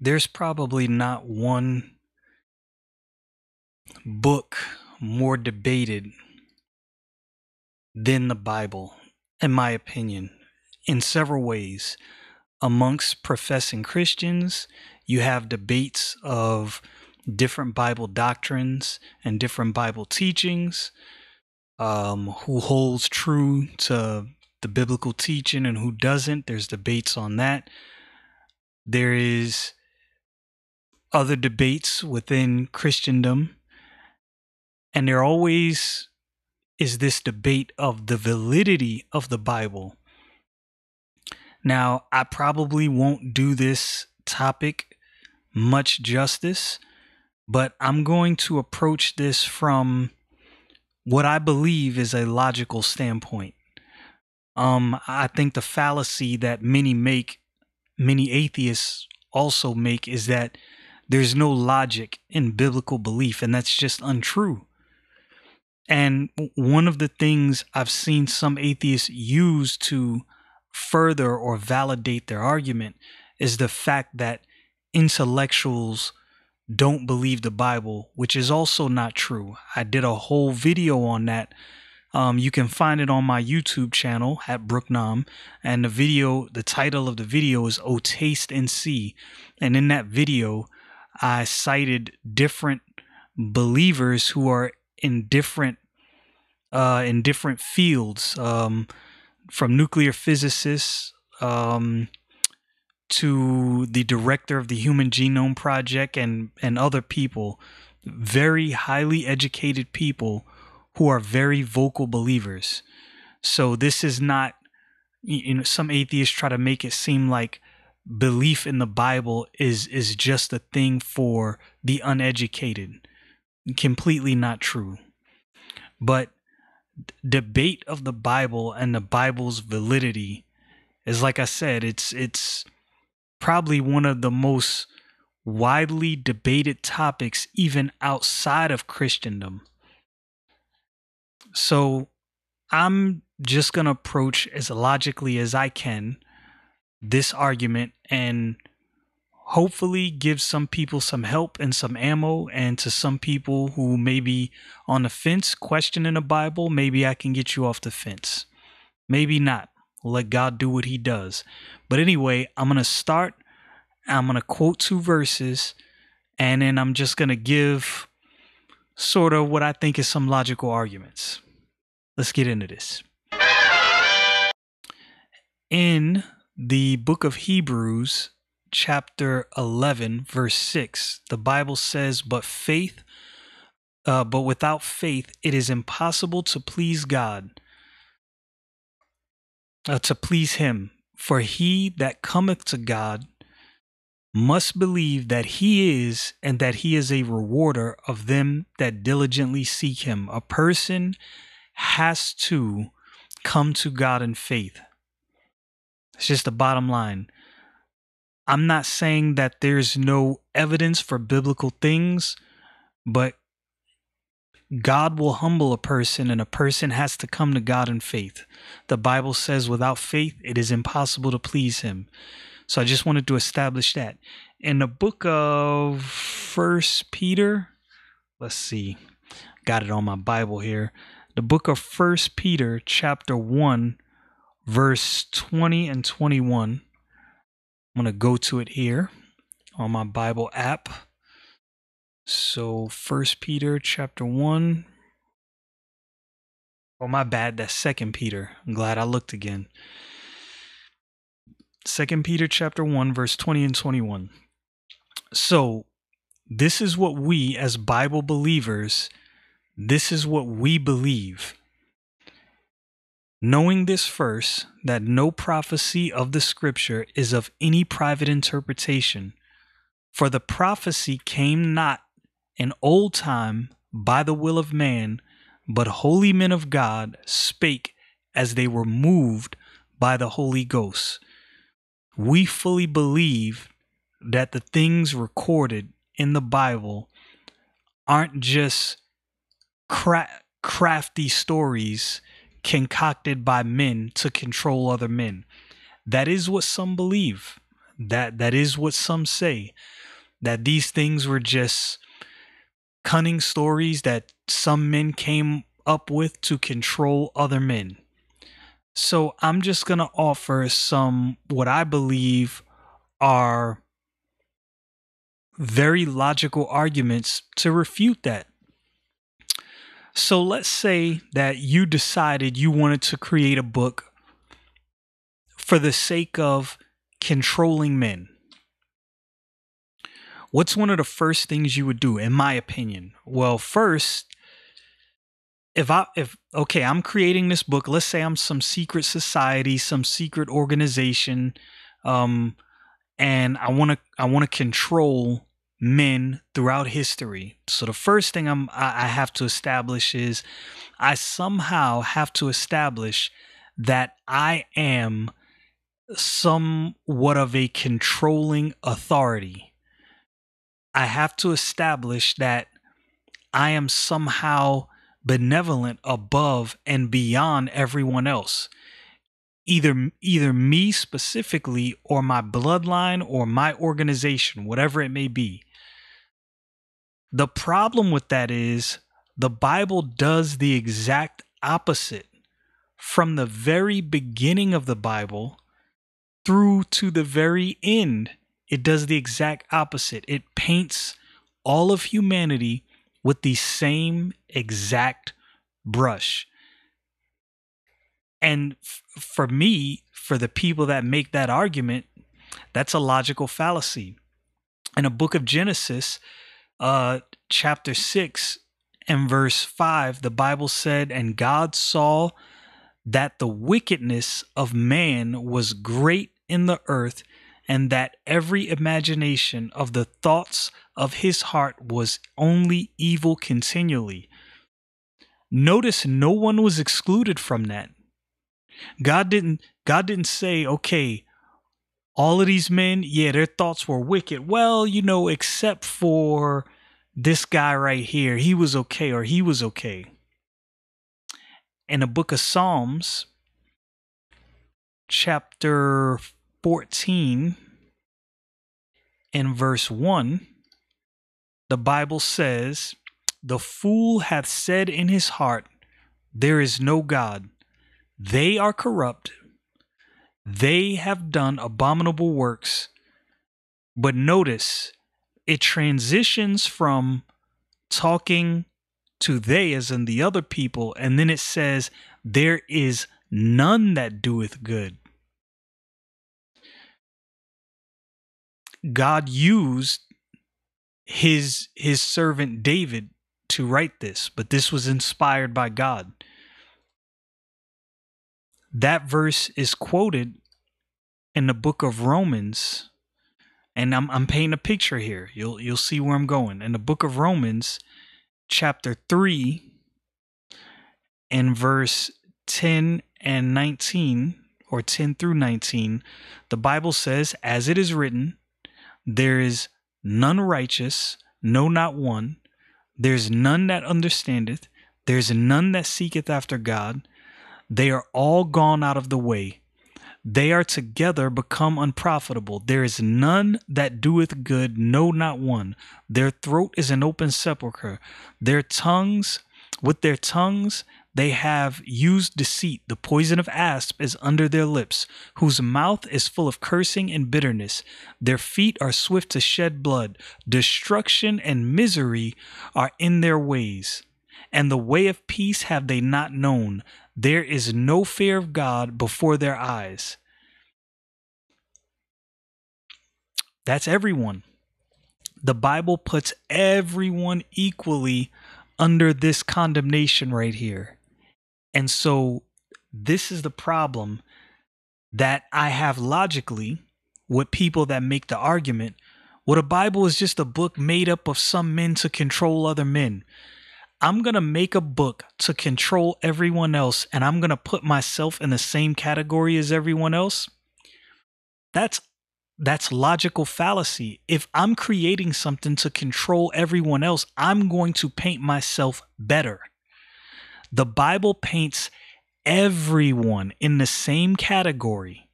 There's probably not one book more debated than the Bible, in my opinion, in several ways. Amongst professing Christians, you have debates of different Bible doctrines and different Bible teachings. Um, who holds true to the biblical teaching and who doesn't? There's debates on that. There is other debates within Christendom, and there always is this debate of the validity of the Bible. Now, I probably won't do this topic much justice, but I'm going to approach this from what I believe is a logical standpoint. Um, I think the fallacy that many make, many atheists also make, is that there's no logic in biblical belief, and that's just untrue. And one of the things I've seen some atheists use to further or validate their argument is the fact that intellectuals don't believe the Bible, which is also not true. I did a whole video on that. Um, you can find it on my YouTube channel at Brooknom. And the video, the title of the video is Oh Taste and See. And in that video, I cited different believers who are in different uh, in different fields, um, from nuclear physicists um, to the director of the Human Genome Project and and other people, very highly educated people who are very vocal believers. So this is not, you know, some atheists try to make it seem like belief in the Bible is is just a thing for the uneducated. Completely not true. But debate of the Bible and the Bible's validity is like I said, it's it's probably one of the most widely debated topics even outside of Christendom. So I'm just going to approach as logically as I can this argument and hopefully give some people some help and some ammo. And to some people who may be on the fence questioning the bible maybe i can get you off the fence. Maybe not. Let god do what he does. But anyway i'm to start. I'm to quote two verses and then i'm just to give sort of what i think is some logical arguments. Let's get into this. In the book of Hebrews, chapter 11, verse 6, the Bible says, But faith, uh, but without faith, it is impossible to please God, uh, to please Him. For he that cometh to God must believe that He is, and that He is a rewarder of them that diligently seek Him. A person has to come to God in faith. It's just the bottom line. I'm not saying that there's no evidence for biblical things, but God will humble a person and a person has to come to God in faith. The Bible says without faith it is impossible to please him. So I just wanted to establish that. In the book of First Peter, let's see. Got it on my Bible here. The book of First Peter chapter 1 verse 20 and 21. I'm going to go to it here on my Bible app. So, First Peter chapter 1. Oh, my bad. That's Second Peter. I'm glad I looked again. Second Peter chapter 1 verse 20 and 21. So, this is what we as Bible believers This is what we believe. Knowing this first, that no prophecy of the scripture is of any private interpretation, for the prophecy came not in old time by the will of man, but holy men of God spake as they were moved by the Holy Ghost. We fully believe that the things recorded in the Bible aren't just cra- crafty stories concocted by men to control other men. That is what some believe. That that is what some say. That these things were just cunning stories that some men came up with to control other men. So I'm just going to offer some what I believe are very logical arguments to refute that. So let's say that you decided you wanted to create a book for the sake of controlling men. What's one of the first things you would do, in my opinion? Well, first, if I if okay, I'm creating this book. Let's say I'm some secret society, some secret organization, um, and I want to I want to control men throughout history. So the first thing I'm I have to establish is I somehow have to establish that I am somewhat of a controlling authority. I have to establish that I am somehow benevolent above and beyond everyone else either either me specifically or my bloodline or my organization whatever it may be the problem with that is the bible does the exact opposite from the very beginning of the bible through to the very end it does the exact opposite it paints all of humanity with the same exact brush. And f- for me, for the people that make that argument, that's a logical fallacy. In a book of Genesis, uh, chapter 6 and verse 5, the Bible said, And God saw that the wickedness of man was great in the earth, and that every imagination of the thoughts of his heart was only evil continually. Notice no one was excluded from that. God didn't God didn't say, "Okay, all of these men, yeah, their thoughts were wicked. Well, you know, except for this guy right here, he was okay or he was okay." In the book of Psalms, chapter 14 in verse 1, the Bible says, The fool hath said in his heart, There is no God. They are corrupt. They have done abominable works. But notice, it transitions from talking to they as in the other people, and then it says, There is none that doeth good. God used his his servant David to write this, but this was inspired by God. That verse is quoted in the book of Romans, and I'm I'm painting a picture here. You'll you'll see where I'm going. In the book of Romans, chapter 3 and verse 10 and 19 or 10 through 19, the Bible says, as it is written, there is none righteous, no, not one. There's none that understandeth. There's none that seeketh after God. They are all gone out of the way. They are together become unprofitable. There is none that doeth good, no, not one. Their throat is an open sepulchre. Their tongues, with their tongues, they have used deceit. The poison of asp is under their lips, whose mouth is full of cursing and bitterness. Their feet are swift to shed blood. Destruction and misery are in their ways. And the way of peace have they not known. There is no fear of God before their eyes. That's everyone. The Bible puts everyone equally under this condemnation right here. And so this is the problem that I have logically with people that make the argument well, the Bible is just a book made up of some men to control other men. I'm going to make a book to control everyone else and I'm going to put myself in the same category as everyone else. That's that's logical fallacy. If I'm creating something to control everyone else, I'm going to paint myself better. The Bible paints everyone in the same category.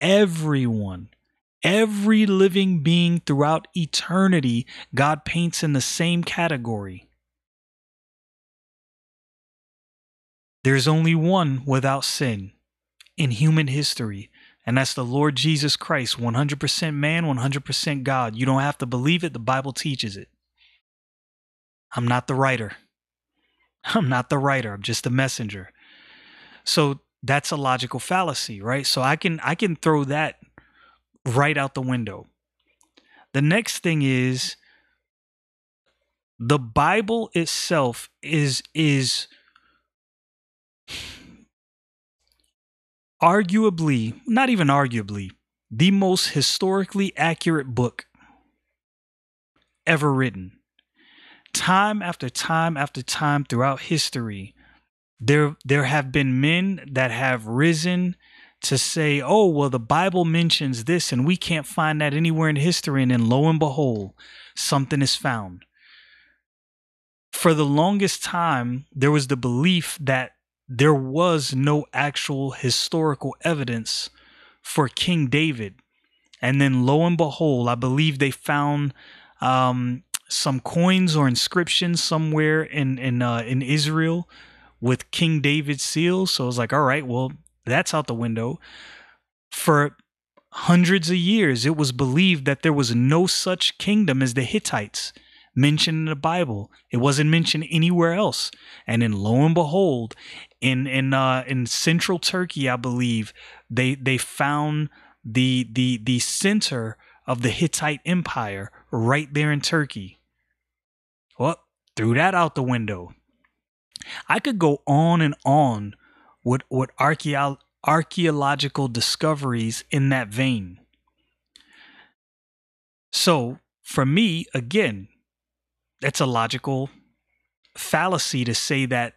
Everyone. Every living being throughout eternity, God paints in the same category. There's only one without sin in human history, and that's the Lord Jesus Christ, 100% man, 100% God. You don't have to believe it, the Bible teaches it. I'm not the writer. I'm not the writer, I'm just the messenger. So that's a logical fallacy, right? So I can I can throw that right out the window. The next thing is the Bible itself is is arguably, not even arguably, the most historically accurate book ever written. Time after time after time throughout history, there there have been men that have risen to say, oh, well, the Bible mentions this and we can't find that anywhere in history. And then lo and behold, something is found. For the longest time, there was the belief that there was no actual historical evidence for King David. And then lo and behold, I believe they found um, some coins or inscriptions somewhere in in uh, in Israel with King David's seal. So I was like, all right, well, that's out the window. For hundreds of years, it was believed that there was no such kingdom as the Hittites mentioned in the Bible. It wasn't mentioned anywhere else. And then lo and behold, in in uh, in central Turkey, I believe they they found the the the center of the Hittite Empire right there in Turkey. Well, threw that out the window. I could go on and on with with archeo- archaeological discoveries in that vein. So, for me, again, it's a logical fallacy to say that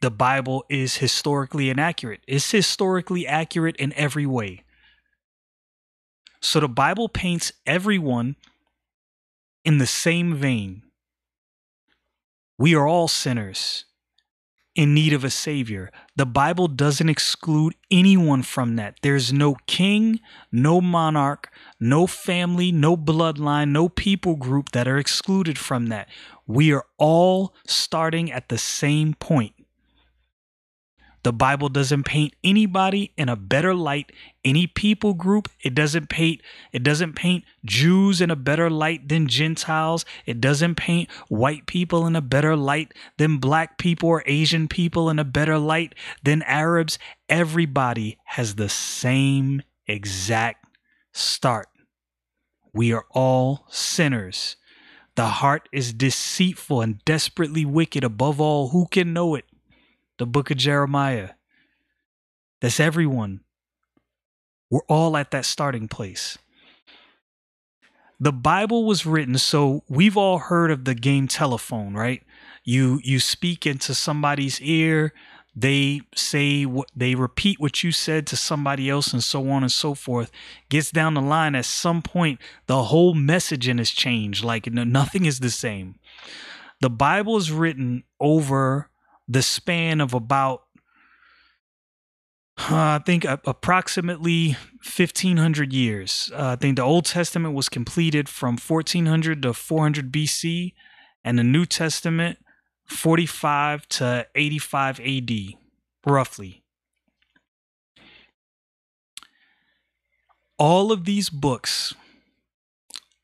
the Bible is historically inaccurate. It's historically accurate in every way. So the Bible paints everyone in the same vein. We are all sinners in need of a savior. The Bible doesn't exclude anyone from that. There's no king, no monarch, no family, no bloodline, no people group that are excluded from that. We are all starting at the same point. The Bible doesn't paint anybody in a better light, any people group. It doesn't paint it doesn't paint Jews in a better light than Gentiles. It doesn't paint white people in a better light than black people or Asian people in a better light than Arabs. Everybody has the same exact start. We are all sinners. The heart is deceitful and desperately wicked. Above all, who can know it? The book of Jeremiah. That's everyone. We're all at that starting place. The Bible was written so we've all heard of the game telephone, right? You you speak into somebody's ear, they say what they repeat what you said to somebody else and so on and so forth gets down the line at some point the whole messaging has changed like nothing is the same the bible is written over the span of about uh, I think approximately 1500 years. Uh, I think the Old Testament was completed from 1400 to 400 BC, and the New Testament 45 to 85 AD, roughly. All of these books,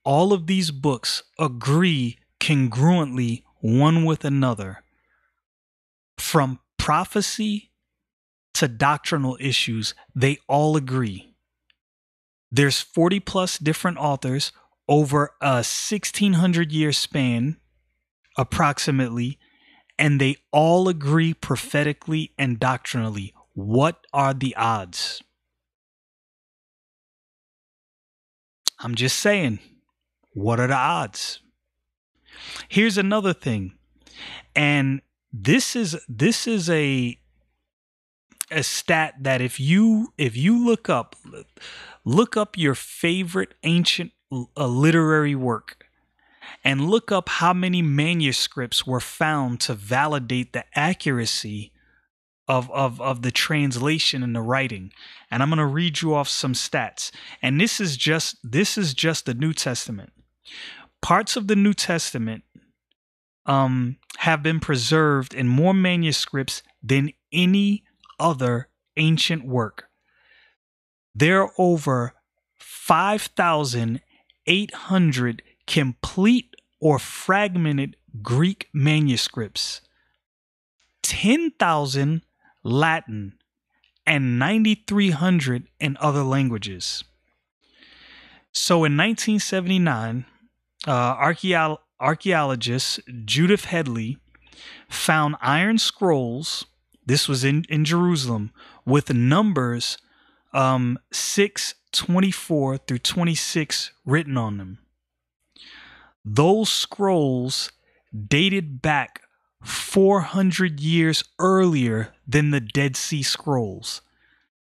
all of these books agree congruently one with another from prophecy to doctrinal issues, they all agree. There's 40 plus different authors over a 1600 year span, approximately, and they all agree prophetically and doctrinally. What are the odds? I'm just saying, what are the odds? Here's another thing. And this is this is a a stat that if you if you look up look up your favorite ancient uh, literary work and look up how many manuscripts were found to validate the accuracy of, of, of the translation and the writing. And I'm going to read you off some stats. And this is just this is just the New Testament. Parts of the New Testament um, have been preserved in more manuscripts than any other ancient work. There are over 5,800 complete or fragmented Greek manuscripts, 10,000 Latin, and 9,300 in other languages. So in 1979, uh, archaeo- archaeologist Judith Headley found iron scrolls. This was in, in Jerusalem with numbers um, 6, 24 through 26 written on them. Those scrolls dated back 400 years earlier than the Dead Sea Scrolls.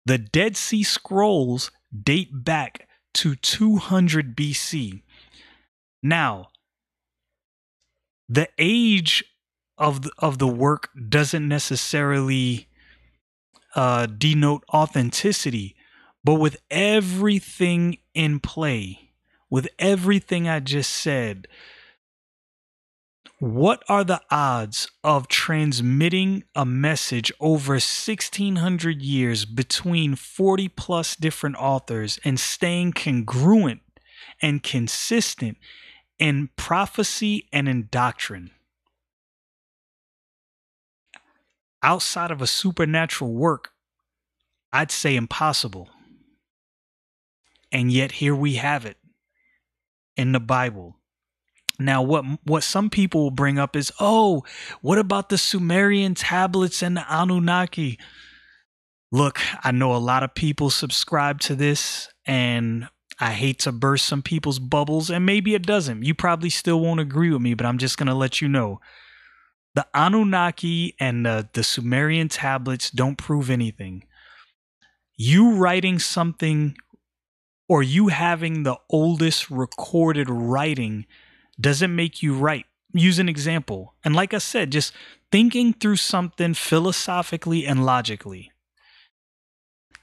The Dead Sea Scrolls date back to 200 BC. Now, the age of the, of the work doesn't necessarily uh, denote authenticity, but with everything in play, with everything I just said, what are the odds of transmitting a message over 1600 years between 40 plus different authors and staying congruent and consistent in prophecy and in doctrine? Outside of a supernatural work, I'd say impossible. And yet here we have it in the Bible. Now, what what some people will bring up is, oh, what about the Sumerian tablets and the Anunnaki? Look, I know a lot of people subscribe to this, and I hate to burst some people's bubbles, and maybe it doesn't. You probably still won't agree with me, but I'm just gonna let you know. The Anunnaki and the, the Sumerian tablets don't prove anything. You writing something or you having the oldest recorded writing doesn't make you right. Use an example. And like I said, just thinking through something philosophically and logically.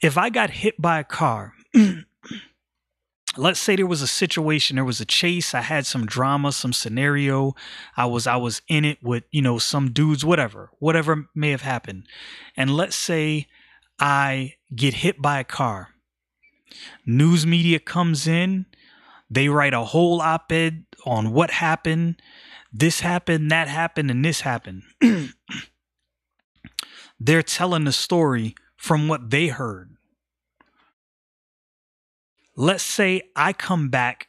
If I got hit by a car, let's say there was a situation, there was a chase, I had some drama, some scenario, I was I was in it with, you know, some dudes, whatever, whatever may have happened. And let's say I get hit by a car News media comes in, they write a whole op ed on what happened. This happened, that happened, and this happened. They're telling the story from what they heard. Let's say I come back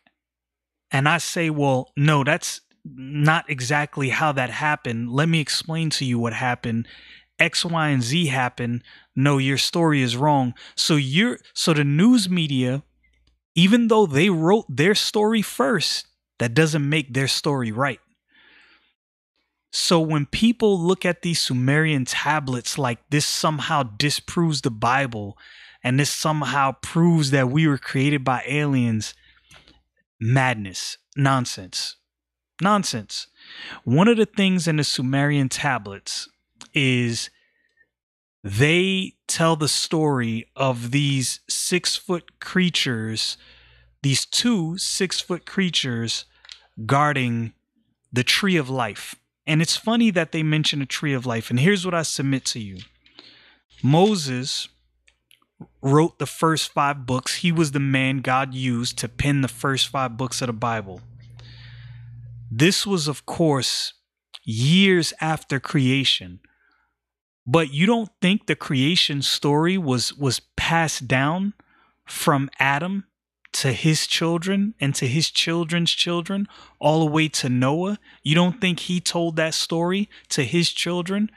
and I say, well, no, that's not exactly how that happened. Let me explain to you what happened. X, Y, and Z happened no your story is wrong so you're so the news media even though they wrote their story first that doesn't make their story right so when people look at these sumerian tablets like this somehow disproves the bible and this somehow proves that we were created by aliens. Madness. Nonsense. Nonsense. One of the things in the sumerian tablets is they tell the story of these six foot creatures, these two six foot creatures guarding the tree of life. And it's funny that they mention a tree of life. And here's what I submit to you. Moses wrote the first five books. He was the man God used to pen the first five books of the Bible. This was, of course, years after creation but you don't think the creation story was was passed down from Adam to his children and to his children's children, all the way to Noah? You don't think he told that story to his children?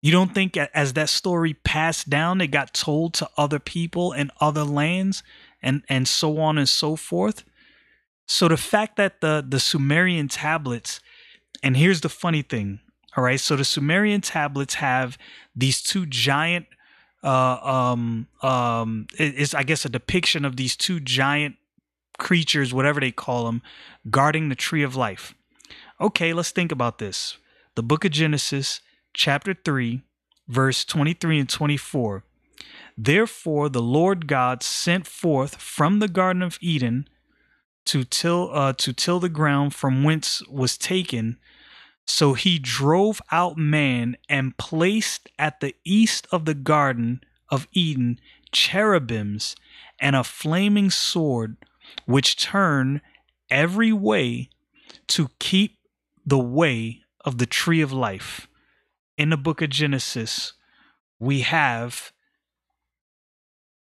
You don't think as that story passed down, it got told to other people in other lands and, and so on and so forth? So the fact that the, the Sumerian tablets, and here's the funny thing, all right, so the Sumerian tablets have these two giant uh, um, um, it's I guess a depiction of these two giant creatures, whatever they call them, guarding the tree of life. Okay, let's think about this. The book of Genesis, chapter 3, verse 23 and 24. Therefore, the Lord God sent forth from the Garden of Eden to till uh, to till the ground from whence was taken so he drove out man and placed at the east of the Garden of Eden cherubims and a flaming sword, which turn every way to keep the way of the tree of life. In the book of Genesis, we have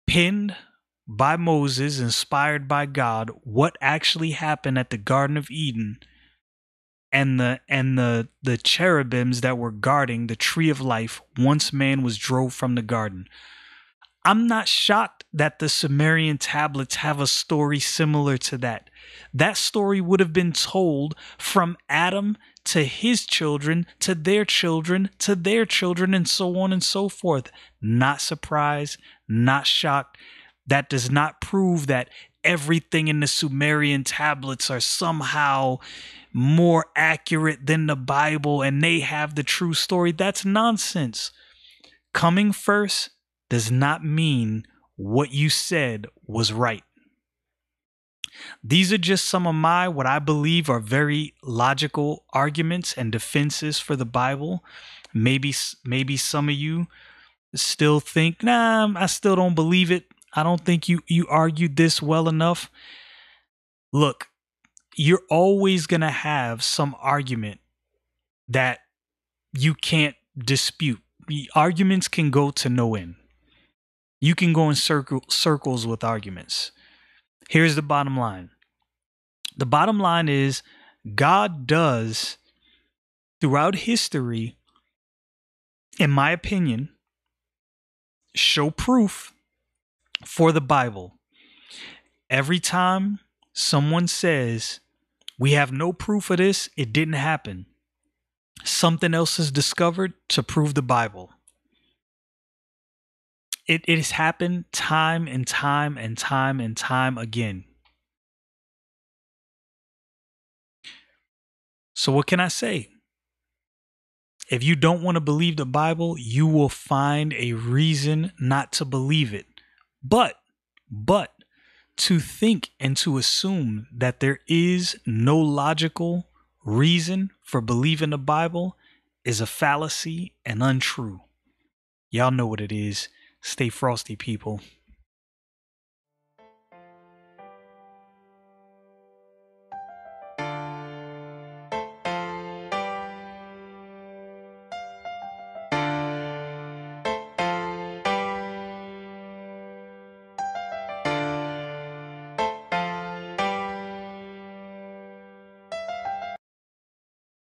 pinned by Moses, inspired by God, what actually happened at the Garden of Eden and the and the the cherubims that were guarding the tree of life once man was drove from the garden. I'm not shocked that the Sumerian tablets have a story similar to that. That story would have been told from Adam to his children, to their children, to their children, and so on and so forth. Not surprised, not shocked. That does not prove that everything in the Sumerian tablets are somehow more accurate than the Bible and they have the true story. That's nonsense. Coming first does not mean what you said was right. These are just some of my, what I believe are very logical arguments and defenses for the Bible. Maybe, maybe some of you still think, nah, I still don't believe it. I don't think you, you argued this well enough. Look, you're always going to have some argument that you can't dispute. The arguments can go to no end. You can go in circle, circles with arguments. Here's the bottom line the bottom line is God does, throughout history, in my opinion, show proof for the Bible. Every time someone says we have no proof of this. It didn't happen. Something else is discovered to prove the Bible. It, it has happened time and time and time and time again. So, what can I say? If you don't want to believe the Bible, you will find a reason not to believe it. But, but, to think and to assume that there is no logical reason for believing the Bible is a fallacy and untrue. Y'all know what it is. Stay frosty, people.